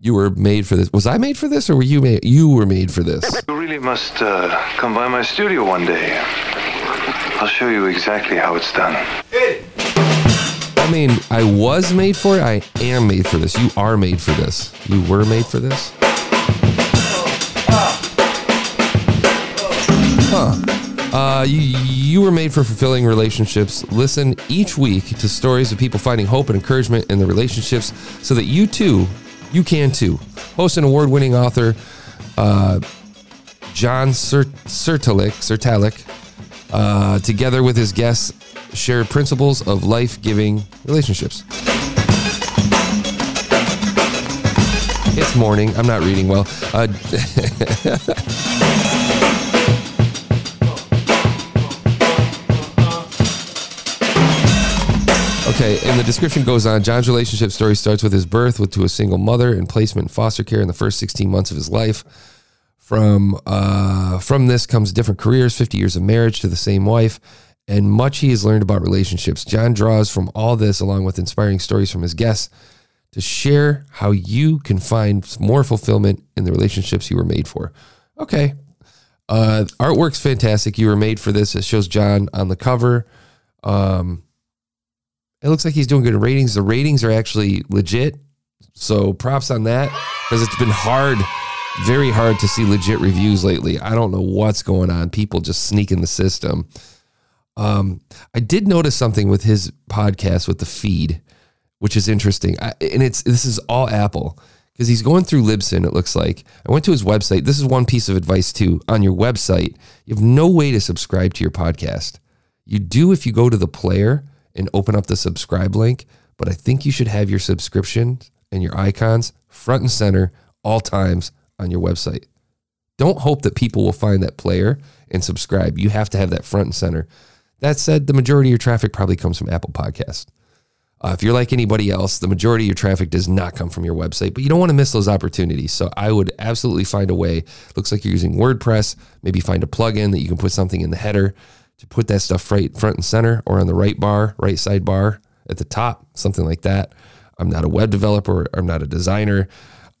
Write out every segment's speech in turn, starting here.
You were made for this. Was I made for this, or were you made? You were made for this. You really must uh, come by my studio one day. I'll show you exactly how it's done. I mean, I was made for it. I am made for this. You are made for this. You were made for this. Huh. Uh, you, you were made for fulfilling relationships. Listen each week to stories of people finding hope and encouragement in their relationships so that you too, you can too. Host and award winning author uh, John Certalic, Certalic, uh, together with his guests, share principles of life giving relationships. It's morning. I'm not reading well. Uh, Okay, and the description goes on. John's relationship story starts with his birth with, to a single mother and placement in foster care in the first 16 months of his life. From uh, from this comes different careers, 50 years of marriage to the same wife, and much he has learned about relationships. John draws from all this, along with inspiring stories from his guests, to share how you can find more fulfillment in the relationships you were made for. Okay, uh, artwork's fantastic. You were made for this. It shows John on the cover. Um, it looks like he's doing good ratings. The ratings are actually legit. So props on that because it's been hard, very hard to see legit reviews lately. I don't know what's going on. People just sneak in the system. Um, I did notice something with his podcast with the feed, which is interesting. I, and it's this is all Apple because he's going through Libsyn. It looks like I went to his website. This is one piece of advice too. On your website, you have no way to subscribe to your podcast. You do if you go to the player and open up the subscribe link, but I think you should have your subscription and your icons front and center all times on your website. Don't hope that people will find that player and subscribe. You have to have that front and center. That said, the majority of your traffic probably comes from Apple Podcast. Uh, if you're like anybody else, the majority of your traffic does not come from your website, but you don't want to miss those opportunities. So I would absolutely find a way. Looks like you're using WordPress. Maybe find a plugin that you can put something in the header to put that stuff right front and center or on the right bar, right side bar at the top, something like that. I'm not a web developer, I'm not a designer,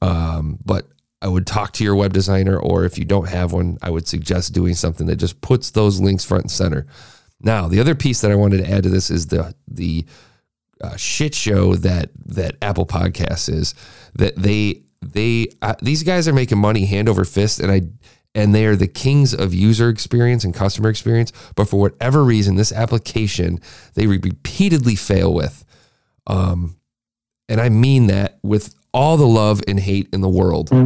um, but I would talk to your web designer, or if you don't have one, I would suggest doing something that just puts those links front and center. Now, the other piece that I wanted to add to this is the the uh, shit show that that Apple Podcasts is that they they uh, these guys are making money hand over fist, and I and they are the kings of user experience and customer experience. But for whatever reason, this application they repeatedly fail with. Um, and I mean that with all the love and hate in the world. God,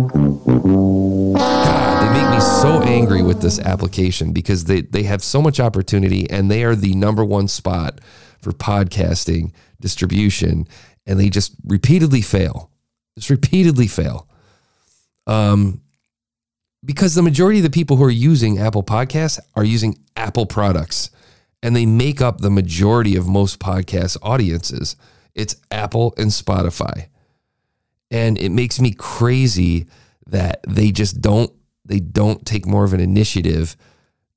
they make me so angry with this application because they, they have so much opportunity and they are the number one spot for podcasting distribution and they just repeatedly fail. Just repeatedly fail. Um, because the majority of the people who are using Apple Podcasts are using Apple products and they make up the majority of most podcast audiences. It's Apple and Spotify. And it makes me crazy that they just don't they don't take more of an initiative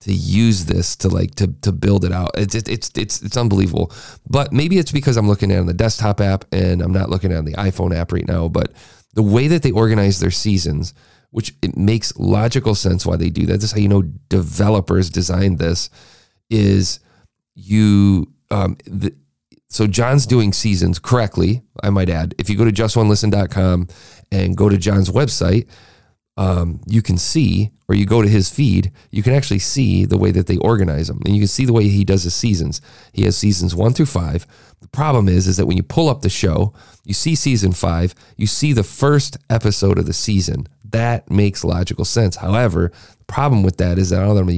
to use this to like to to build it out. It's it's it's it's unbelievable. But maybe it's because I'm looking at on the desktop app and I'm not looking at the iPhone app right now, but the way that they organize their seasons which it makes logical sense why they do that. This is how you know developers designed this. Is you um, the, so John's doing seasons correctly. I might add, if you go to justonelisten.com and go to John's website, um, you can see, or you go to his feed, you can actually see the way that they organize them, and you can see the way he does his seasons. He has seasons one through five. The problem is, is that when you pull up the show, you see season five, you see the first episode of the season. That makes logical sense. However, the problem with that is that I'm a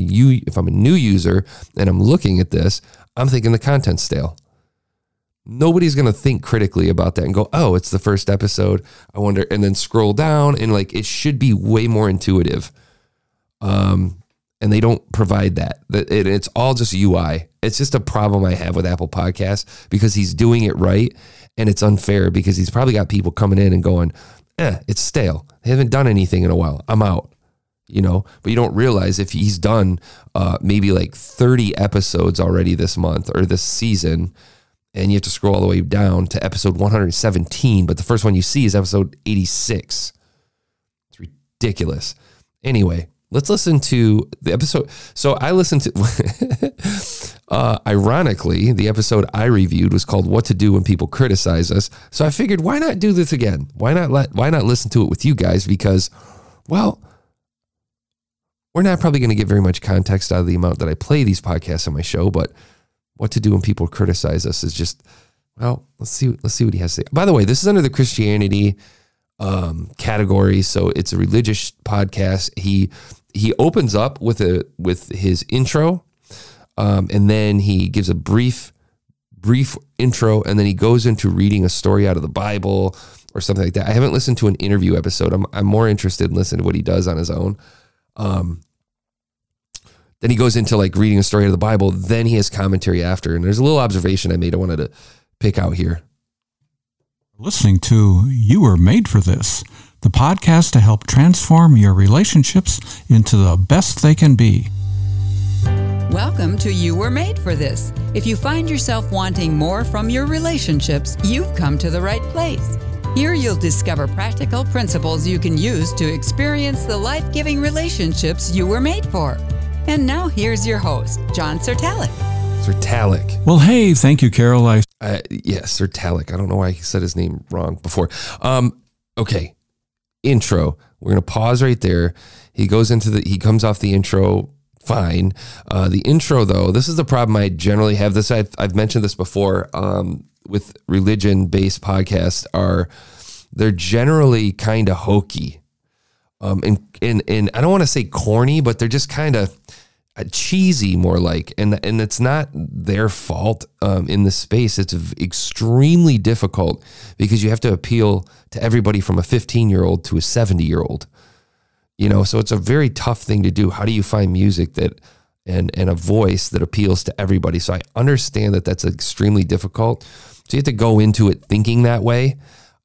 if I'm a new user and I'm looking at this, I'm thinking the content's stale. Nobody's going to think critically about that and go, oh, it's the first episode. I wonder, and then scroll down and like it should be way more intuitive. Um, and they don't provide that. It's all just UI. It's just a problem I have with Apple Podcasts because he's doing it right and it's unfair because he's probably got people coming in and going, eh, it's stale. They haven't done anything in a while. I'm out. You know, but you don't realize if he's done uh, maybe like 30 episodes already this month or this season, and you have to scroll all the way down to episode 117. But the first one you see is episode 86. It's ridiculous. Anyway, let's listen to the episode. So I listened to, uh, ironically, the episode I reviewed was called "What to Do When People Criticize Us." So I figured, why not do this again? Why not let? Why not listen to it with you guys? Because, well, we're not probably going to get very much context out of the amount that I play these podcasts on my show, but what to do when people criticize us is just well let's see let's see what he has to say. By the way this is under the christianity um, category so it's a religious podcast. He he opens up with a with his intro um, and then he gives a brief brief intro and then he goes into reading a story out of the bible or something like that. I haven't listened to an interview episode. I'm, I'm more interested in listening to what he does on his own. Um, then he goes into like reading a story of the Bible. Then he has commentary after. And there's a little observation I made I wanted to pick out here. Listening to You Were Made for This, the podcast to help transform your relationships into the best they can be. Welcome to You Were Made for This. If you find yourself wanting more from your relationships, you've come to the right place. Here you'll discover practical principles you can use to experience the life giving relationships you were made for. And now here's your host, John Certalic. Certalic. Well, hey, thank you, Carol. I Uh, yeah, Certalic. I don't know why I said his name wrong before. Um, okay. Intro. We're gonna pause right there. He goes into the. He comes off the intro. Fine. Uh, the intro, though, this is the problem I generally have. This I've, I've mentioned this before. Um, with religion-based podcasts, are they're generally kind of hokey. Um, and and and I don't want to say corny, but they're just kind of cheesy more like. And and it's not their fault um, in the space. It's extremely difficult because you have to appeal to everybody from a 15 year old to a 70 year old you know so it's a very tough thing to do. How do you find music that and and a voice that appeals to everybody? So i understand that that's extremely difficult. So you have to go into it thinking that way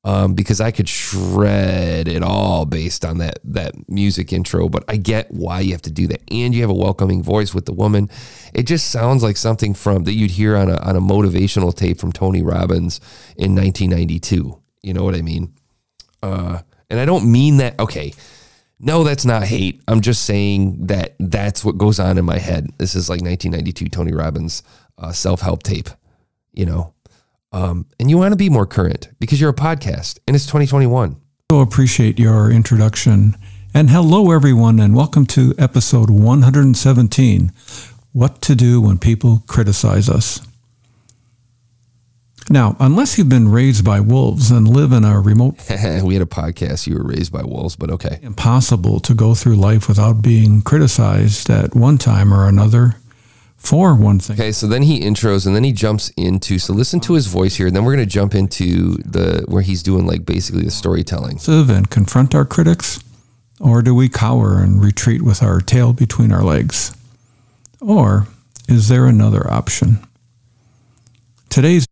um, because I could shred it all based on that that music intro. But I get why you have to do that, and you have a welcoming voice with the woman. It just sounds like something from that you'd hear on a on a motivational tape from Tony Robbins in 1992. You know what I mean? Uh, and I don't mean that. Okay, no, that's not hate. I'm just saying that that's what goes on in my head. This is like 1992 Tony Robbins uh, self help tape. You know, um, and you want to be more current because you're a podcast and it's 2021. so appreciate your introduction. And hello, everyone, and welcome to episode 117 What to Do When People Criticize Us. Now, unless you've been raised by wolves and live in a remote we had a podcast. You were raised by wolves, but okay. impossible to go through life without being criticized at one time or another for one thing. Okay, so then he intros and then he jumps into. So listen to his voice here, and then we're going to jump into the where he's doing like basically the storytelling. And confront our critics, or do we cower and retreat with our tail between our legs? Or is there another option? Today's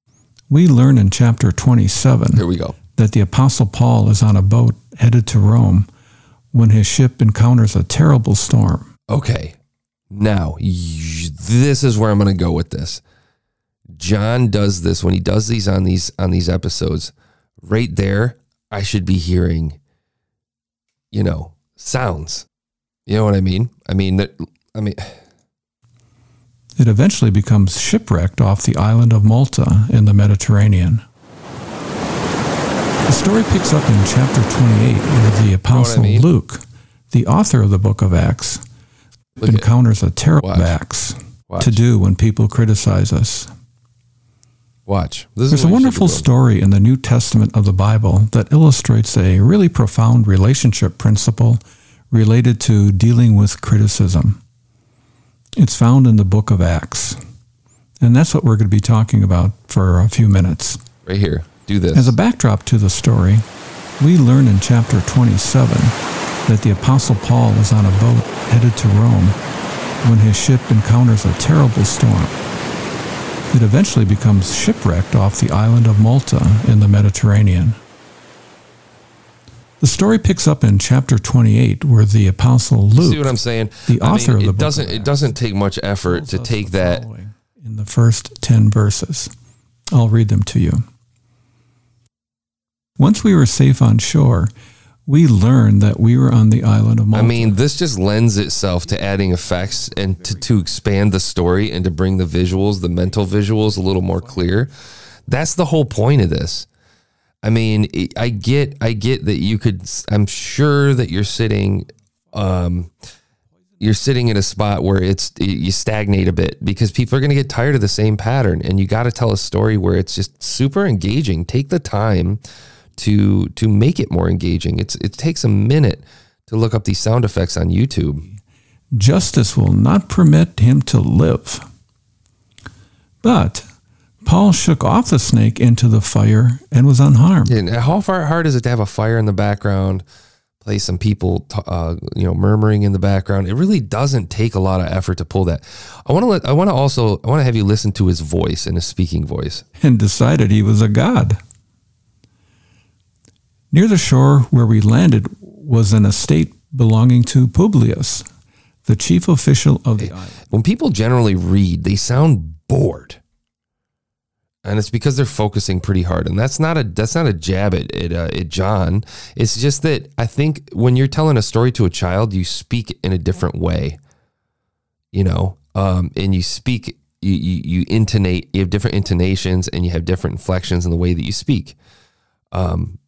we learn in chapter 27 Here we go. that the apostle Paul is on a boat headed to Rome when his ship encounters a terrible storm. Okay, now this is where I'm going to go with this. John does this when he does these on these on these episodes. Right there, I should be hearing, you know, sounds. You know what I mean? I mean that. I mean, It eventually becomes shipwrecked off the island of Malta in the Mediterranean. The story picks up in chapter 28 where the apostle mean? Luke, the author of the book of Acts, look encounters a terrible acts watch, to do when people criticize us. watch. This is There's a what you should be wonderful story in the New Testament of the Bible that illustrates a really profound relationship principle related to dealing with criticism. It's found in the book of Acts. And that's what we're going to be talking about for a few minutes. right here. Do this. As a backdrop to the story, we learn in chapter 27 that the Apostle Paul is on a boat headed to Rome when his ship encounters a terrible storm. It eventually becomes shipwrecked off the island of Malta in the Mediterranean. The story picks up in chapter 28 where the Apostle Luke See what I'm saying? the I author mean, of the book doesn't. It doesn't take much effort to take that. in the first 10 verses. I'll read them to you. Once we were safe on shore, we learned that we were on the island of Malta. I mean, this just lends itself to adding effects and to, to expand the story and to bring the visuals, the mental visuals, a little more clear. That's the whole point of this. I mean, I get, I get that you could. I'm sure that you're sitting, um, you're sitting in a spot where it's you stagnate a bit because people are going to get tired of the same pattern, and you got to tell a story where it's just super engaging. Take the time to to make it more engaging. It's it takes a minute to look up these sound effects on YouTube. Justice will not permit him to live. But Paul shook off the snake into the fire and was unharmed. And how far hard is it to have a fire in the background? Play some people, uh, you know, murmuring in the background. It really doesn't take a lot of effort to pull that. I want to let. I want to also. I want to have you listen to his voice and his speaking voice. And decided he was a god. Near the shore where we landed was an estate belonging to Publius, the chief official of the island. When people generally read, they sound bored. And it's because they're focusing pretty hard, and that's not a that's not a jab at at, uh, at John. It's just that I think when you're telling a story to a child, you speak in a different way, you know, um, and you speak you, you you intonate you have different intonations and you have different inflections in the way that you speak. Um,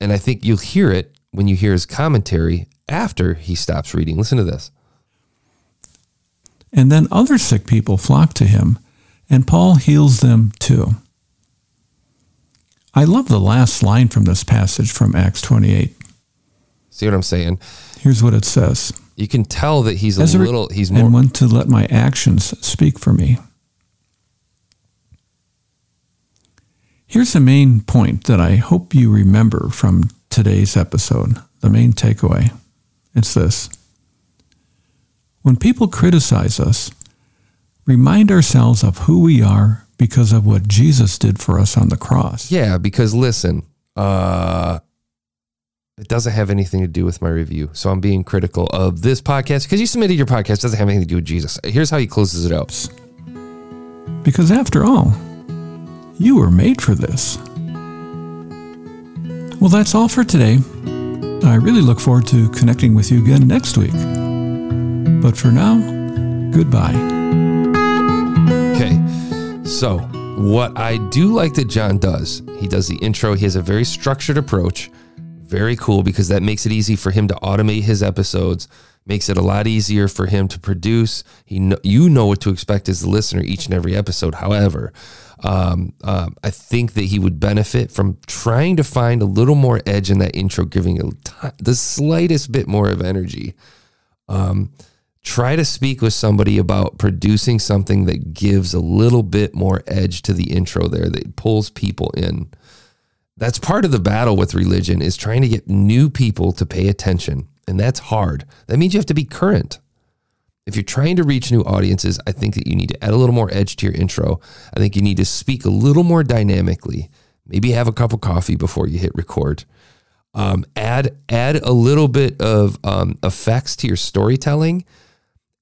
and I think you'll hear it when you hear his commentary after he stops reading. Listen to this. And then other sick people flock to him, and Paul heals them too. I love the last line from this passage from Acts 28. See what I'm saying? Here's what it says. You can tell that he's a As little, he's more. and want to let my actions speak for me. Here's the main point that I hope you remember from today's episode, the main takeaway. It's this. When people criticize us, remind ourselves of who we are because of what Jesus did for us on the cross. Yeah, because listen, uh, it doesn't have anything to do with my review. So I'm being critical of this podcast because you submitted your podcast. Doesn't have anything to do with Jesus. Here's how he closes it out. Because after all, you were made for this. Well, that's all for today. I really look forward to connecting with you again next week. But for now, goodbye. Okay. So, what I do like that John does, he does the intro. He has a very structured approach. Very cool because that makes it easy for him to automate his episodes, makes it a lot easier for him to produce. He you know what to expect as the listener each and every episode. However, um, um, I think that he would benefit from trying to find a little more edge in that intro, giving a t- the slightest bit more of energy. Um, try to speak with somebody about producing something that gives a little bit more edge to the intro there that pulls people in. That's part of the battle with religion is trying to get new people to pay attention. And that's hard. That means you have to be current. If you're trying to reach new audiences, I think that you need to add a little more edge to your intro. I think you need to speak a little more dynamically. Maybe have a cup of coffee before you hit record. Um, add add a little bit of um, effects to your storytelling,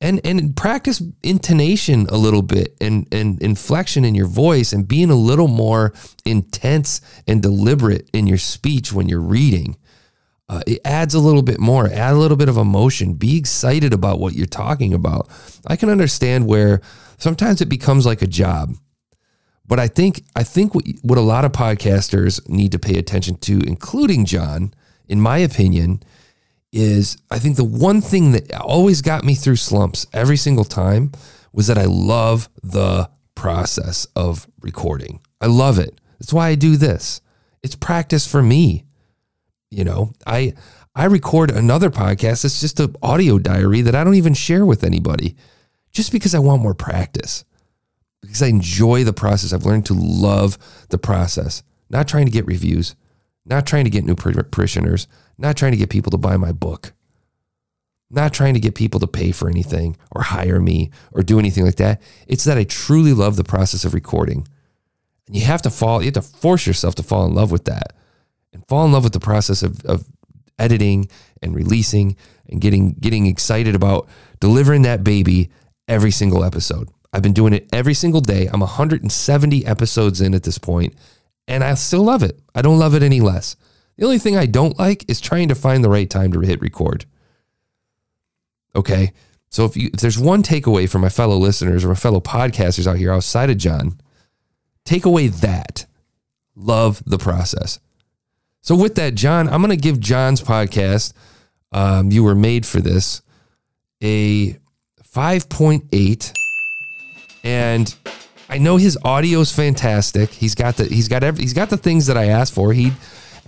and and practice intonation a little bit and and inflection in your voice, and being a little more intense and deliberate in your speech when you're reading. Uh, it adds a little bit more, add a little bit of emotion, be excited about what you're talking about. I can understand where sometimes it becomes like a job. But I think I think what, what a lot of podcasters need to pay attention to, including John, in my opinion, is I think the one thing that always got me through slumps every single time was that I love the process of recording. I love it. That's why I do this. It's practice for me. You know, I I record another podcast. It's just an audio diary that I don't even share with anybody, just because I want more practice. Because I enjoy the process. I've learned to love the process. Not trying to get reviews, not trying to get new parishioners, not trying to get people to buy my book, not trying to get people to pay for anything or hire me or do anything like that. It's that I truly love the process of recording. And you have to fall, you have to force yourself to fall in love with that and fall in love with the process of, of editing and releasing and getting getting excited about delivering that baby every single episode. I've been doing it every single day. I'm 170 episodes in at this point, and I still love it. I don't love it any less. The only thing I don't like is trying to find the right time to hit record. Okay. So if you if there's one takeaway for my fellow listeners or my fellow podcasters out here outside of John, take away that. Love the process. So with that, John, I'm going to give John's podcast, um, you were made for this, a 5.8. And I know his audio is fantastic. He's got the he's got every, he's got the things that I asked for. He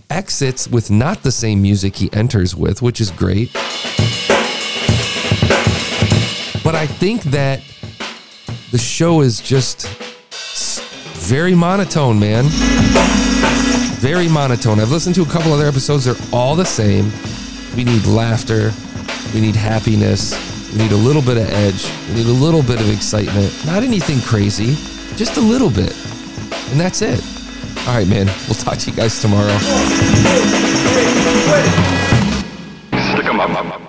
exits with not the same music he enters with, which is great. But I think that the show is just very monotone, man. Very monotone. I've listened to a couple other episodes, they're all the same. We need laughter, we need happiness, we need a little bit of edge, we need a little bit of excitement. Not anything crazy, just a little bit. And that's it. All right, man. We'll talk to you guys tomorrow. Stick 'em up.